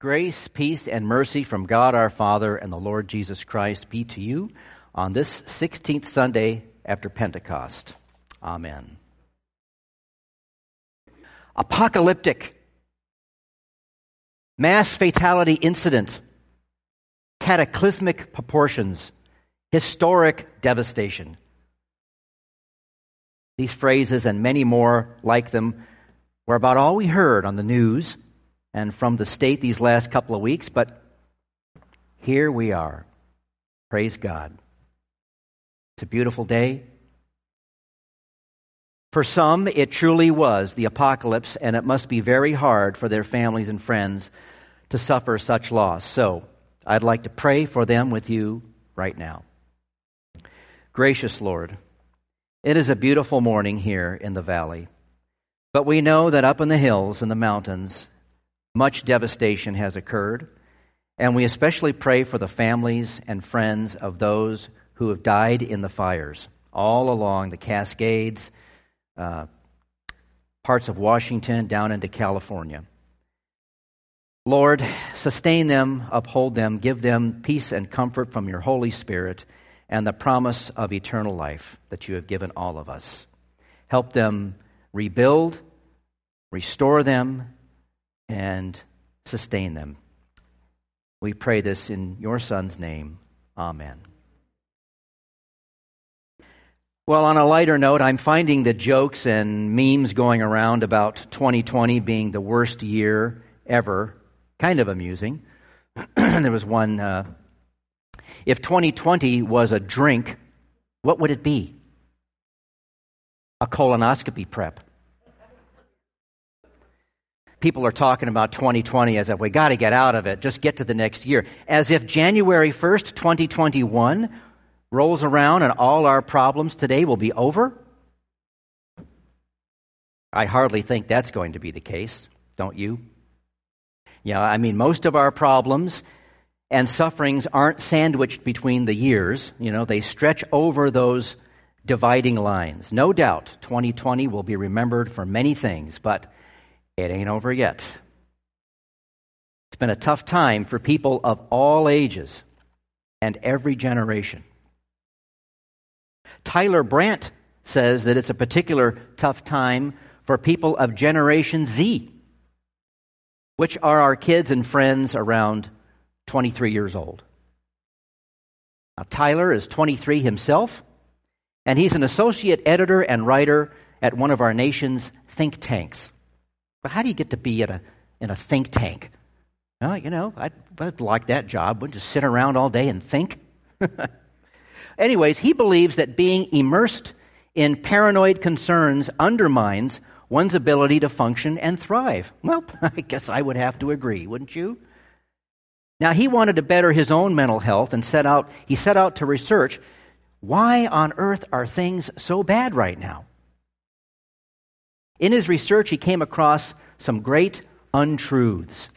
Grace, peace, and mercy from God our Father and the Lord Jesus Christ be to you on this 16th Sunday after Pentecost. Amen. Apocalyptic, mass fatality incident, cataclysmic proportions, historic devastation. These phrases and many more like them were about all we heard on the news and from the state these last couple of weeks, but here we are. Praise God. It's a beautiful day. For some, it truly was the apocalypse, and it must be very hard for their families and friends to suffer such loss. So, I'd like to pray for them with you right now. Gracious Lord, it is a beautiful morning here in the valley, but we know that up in the hills and the mountains, much devastation has occurred, and we especially pray for the families and friends of those who have died in the fires all along the Cascades, uh, parts of Washington, down into California. Lord, sustain them, uphold them, give them peace and comfort from your Holy Spirit and the promise of eternal life that you have given all of us. Help them rebuild, restore them, and sustain them. We pray this in your Son's name. Amen. Well, on a lighter note, I'm finding the jokes and memes going around about 2020 being the worst year ever kind of amusing. there was one uh, if 2020 was a drink, what would it be? A colonoscopy prep people are talking about 2020 as if we got to get out of it, just get to the next year. As if January 1st, 2021 rolls around and all our problems today will be over. I hardly think that's going to be the case, don't you? Yeah, I mean, most of our problems and sufferings aren't sandwiched between the years. You know, they stretch over those dividing lines. No doubt 2020 will be remembered for many things, but it ain't over yet. It's been a tough time for people of all ages and every generation. Tyler Brandt says that it's a particular tough time for people of Generation Z, which are our kids and friends around 23 years old. Now, Tyler is 23 himself, and he's an associate editor and writer at one of our nation's think tanks. But how do you get to be in a, in a think tank? Well, you know, I'd, I'd like that job. Wouldn't just sit around all day and think. Anyways, he believes that being immersed in paranoid concerns undermines one's ability to function and thrive. Well, I guess I would have to agree, wouldn't you? Now, he wanted to better his own mental health and set out, he set out to research why on earth are things so bad right now? In his research, he came across some great untruths.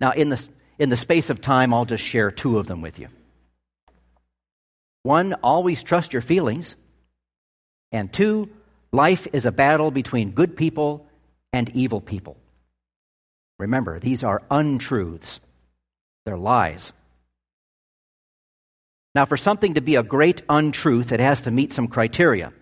Now, in the, in the space of time, I'll just share two of them with you. One, always trust your feelings. And two, life is a battle between good people and evil people. Remember, these are untruths, they're lies. Now, for something to be a great untruth, it has to meet some criteria.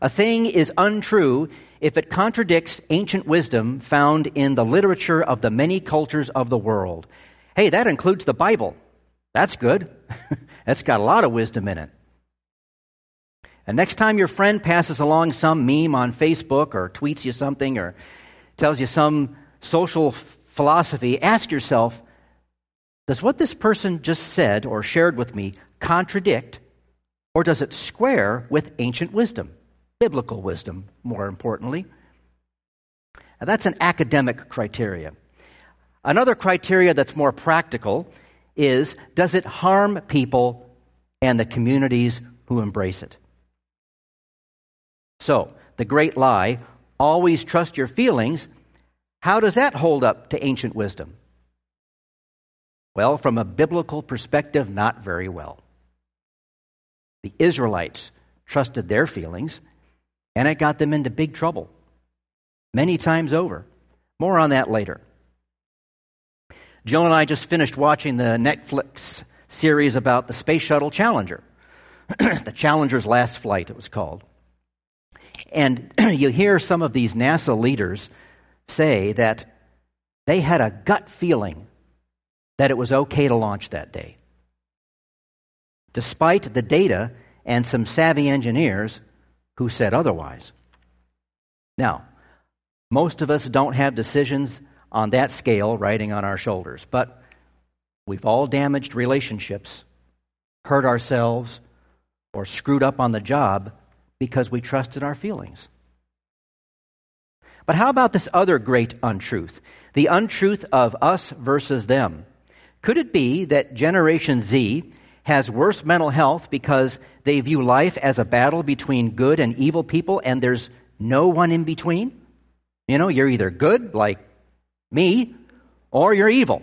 A thing is untrue if it contradicts ancient wisdom found in the literature of the many cultures of the world. Hey, that includes the Bible. That's good. That's got a lot of wisdom in it. And next time your friend passes along some meme on Facebook or tweets you something or tells you some social philosophy, ask yourself, does what this person just said or shared with me contradict or does it square with ancient wisdom? Biblical wisdom, more importantly. Now, that's an academic criteria. Another criteria that's more practical is does it harm people and the communities who embrace it? So, the great lie always trust your feelings. How does that hold up to ancient wisdom? Well, from a biblical perspective, not very well. The Israelites trusted their feelings and it got them into big trouble many times over. More on that later. Jill and I just finished watching the Netflix series about the Space Shuttle Challenger. the Challenger's last flight, it was called. And you hear some of these NASA leaders say that they had a gut feeling that it was okay to launch that day. Despite the data and some savvy engineers who said otherwise. Now, most of us don't have decisions on that scale riding on our shoulders, but we've all damaged relationships, hurt ourselves, or screwed up on the job because we trusted our feelings. But how about this other great untruth? The untruth of us versus them. Could it be that Generation Z has worse mental health because they view life as a battle between good and evil people and there's no one in between? You know, you're either good, like me, or you're evil.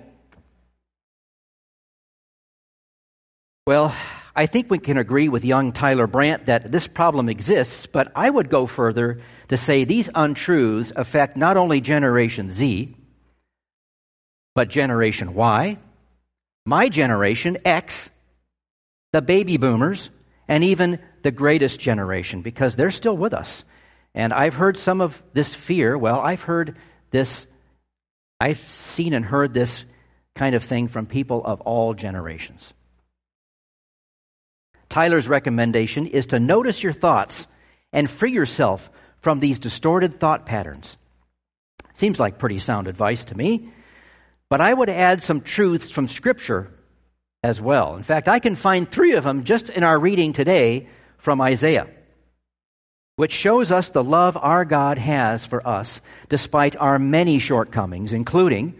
Well, I think we can agree with young Tyler Brandt that this problem exists, but I would go further to say these untruths affect not only Generation Z, but Generation Y, my generation, X, the baby boomers, and even the greatest generation, because they're still with us. And I've heard some of this fear. Well, I've heard this, I've seen and heard this kind of thing from people of all generations. Tyler's recommendation is to notice your thoughts and free yourself from these distorted thought patterns. Seems like pretty sound advice to me, but I would add some truths from Scripture as well. In fact, I can find three of them just in our reading today from Isaiah, which shows us the love our God has for us despite our many shortcomings, including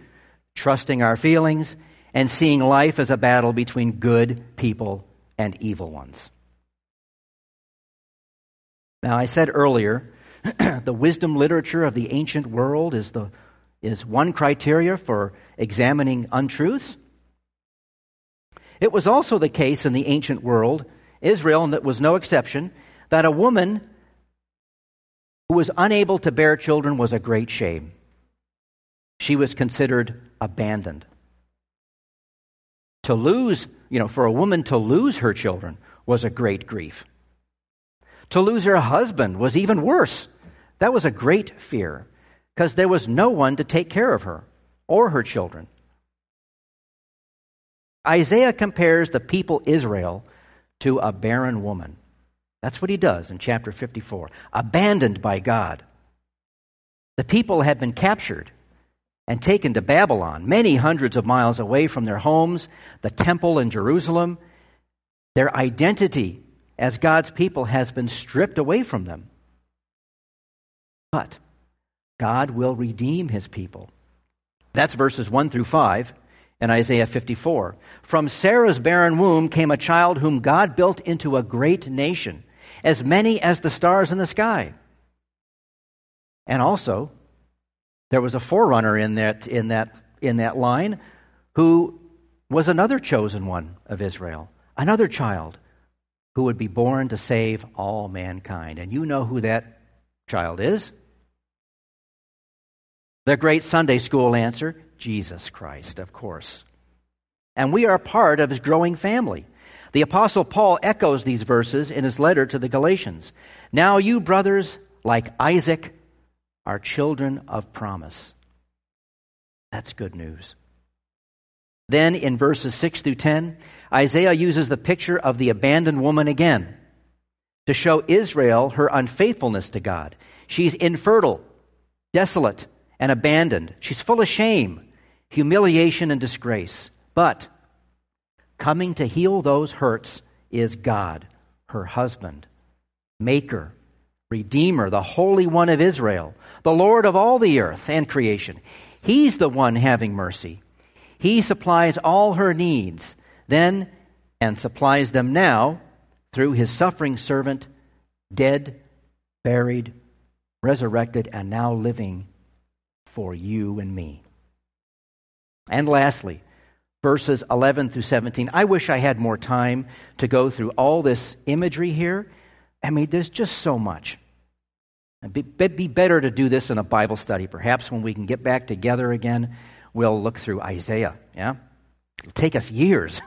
trusting our feelings and seeing life as a battle between good people and evil ones. Now, I said earlier, the wisdom literature of the ancient world is, the, is one criteria for examining untruths. It was also the case in the ancient world, Israel and that was no exception, that a woman who was unable to bear children was a great shame. She was considered abandoned. To lose, you know, for a woman to lose her children was a great grief. To lose her husband was even worse. That was a great fear because there was no one to take care of her or her children. Isaiah compares the people Israel to a barren woman. That's what he does in chapter 54. Abandoned by God. The people had been captured and taken to Babylon, many hundreds of miles away from their homes, the temple in Jerusalem. Their identity as God's people has been stripped away from them. But God will redeem his people. That's verses 1 through 5 in Isaiah 54. From Sarah's barren womb came a child whom God built into a great nation, as many as the stars in the sky. And also, there was a forerunner in that, in that, in that line who was another chosen one of Israel, another child who would be born to save all mankind. And you know who that child is? The great Sunday school answer Jesus Christ, of course. And we are part of his growing family. The Apostle Paul echoes these verses in his letter to the Galatians. Now, you brothers, like Isaac, are children of promise. That's good news. Then in verses 6 through 10, Isaiah uses the picture of the abandoned woman again to show Israel her unfaithfulness to God. She's infertile, desolate, and abandoned. She's full of shame, humiliation, and disgrace. But coming to heal those hurts is God, her husband, maker, redeemer, the Holy One of Israel, the Lord of all the earth and creation. He's the one having mercy. He supplies all her needs then and supplies them now through his suffering servant, dead, buried, resurrected, and now living for you and me. And lastly, verses 11 through 17. I wish I had more time to go through all this imagery here. I mean, there's just so much. It'd be better to do this in a Bible study, perhaps when we can get back together again we'll look through Isaiah. Yeah? It'll take us years.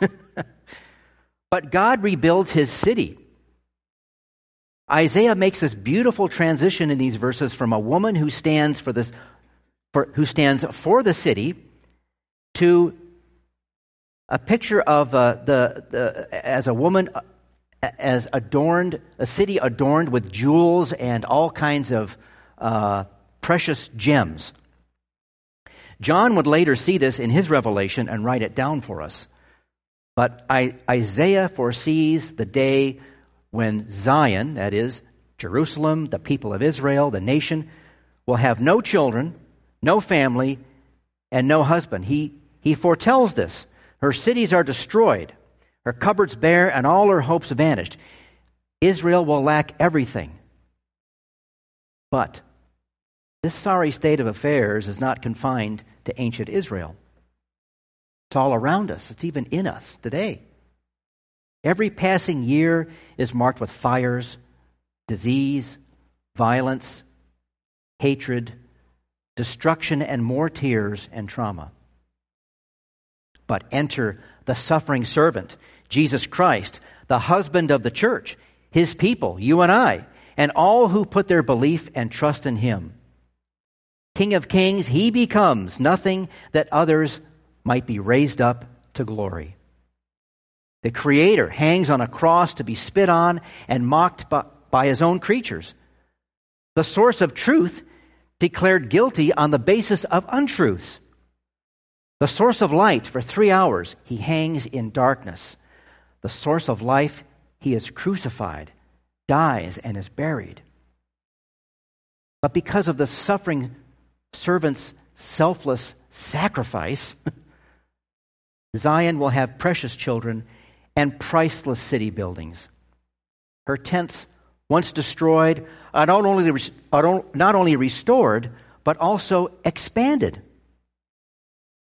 but God rebuilds his city. Isaiah makes this beautiful transition in these verses from a woman who stands for this for, who stands for the city to a picture of uh, the, the as a woman as adorned a city adorned with jewels and all kinds of uh, precious gems. John would later see this in his revelation and write it down for us. But I, Isaiah foresees the day when Zion, that is, Jerusalem, the people of Israel, the nation, will have no children, no family, and no husband. He, he foretells this. Her cities are destroyed, her cupboards bare, and all her hopes vanished. Israel will lack everything. But this sorry state of affairs is not confined to ancient Israel. It's all around us, it's even in us today. Every passing year is marked with fires, disease, violence, hatred, destruction, and more tears and trauma. But enter the suffering servant, Jesus Christ, the husband of the church, his people, you and I, and all who put their belief and trust in him. King of kings, he becomes nothing that others might be raised up to glory. The Creator hangs on a cross to be spit on and mocked by, by, his own creatures. The source of truth declared guilty on the basis of untruths. The source of light for three hours, he hangs in darkness. The source of life, he is crucified, dies, and is buried. But because of the suffering servant's selfless sacrifice, Zion will have precious children and priceless city buildings. Her tents, once destroyed, are not only, restored, but also expanded.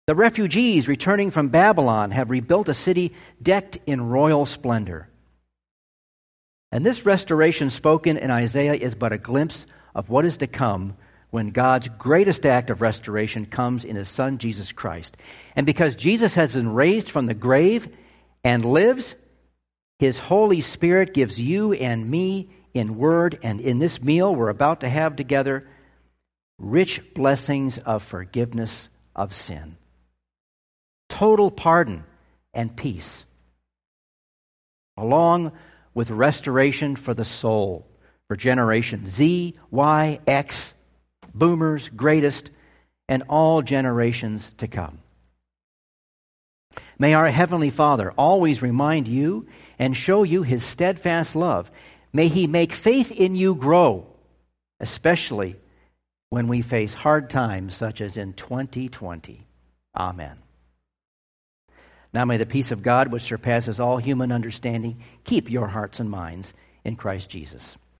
The refugees returning from Babylon have rebuilt a city decked in royal splendor. And this restoration spoken in Isaiah is but a glimpse of what is to come when God's greatest act of restoration comes in His Son, Jesus Christ. And because Jesus has been raised from the grave and lives, His Holy Spirit gives you and me in word and in this meal we're about to have together rich blessings of forgiveness of sin, total pardon and peace, along with restoration for the soul for generation Z, Y, X, boomers, greatest, and all generations to come. May our Heavenly Father always remind you and show you His steadfast love. May He make faith in you grow, especially when we face hard times such as in 2020. Amen. Now may the peace of God, which surpasses all human understanding, keep your hearts and minds in Christ Jesus.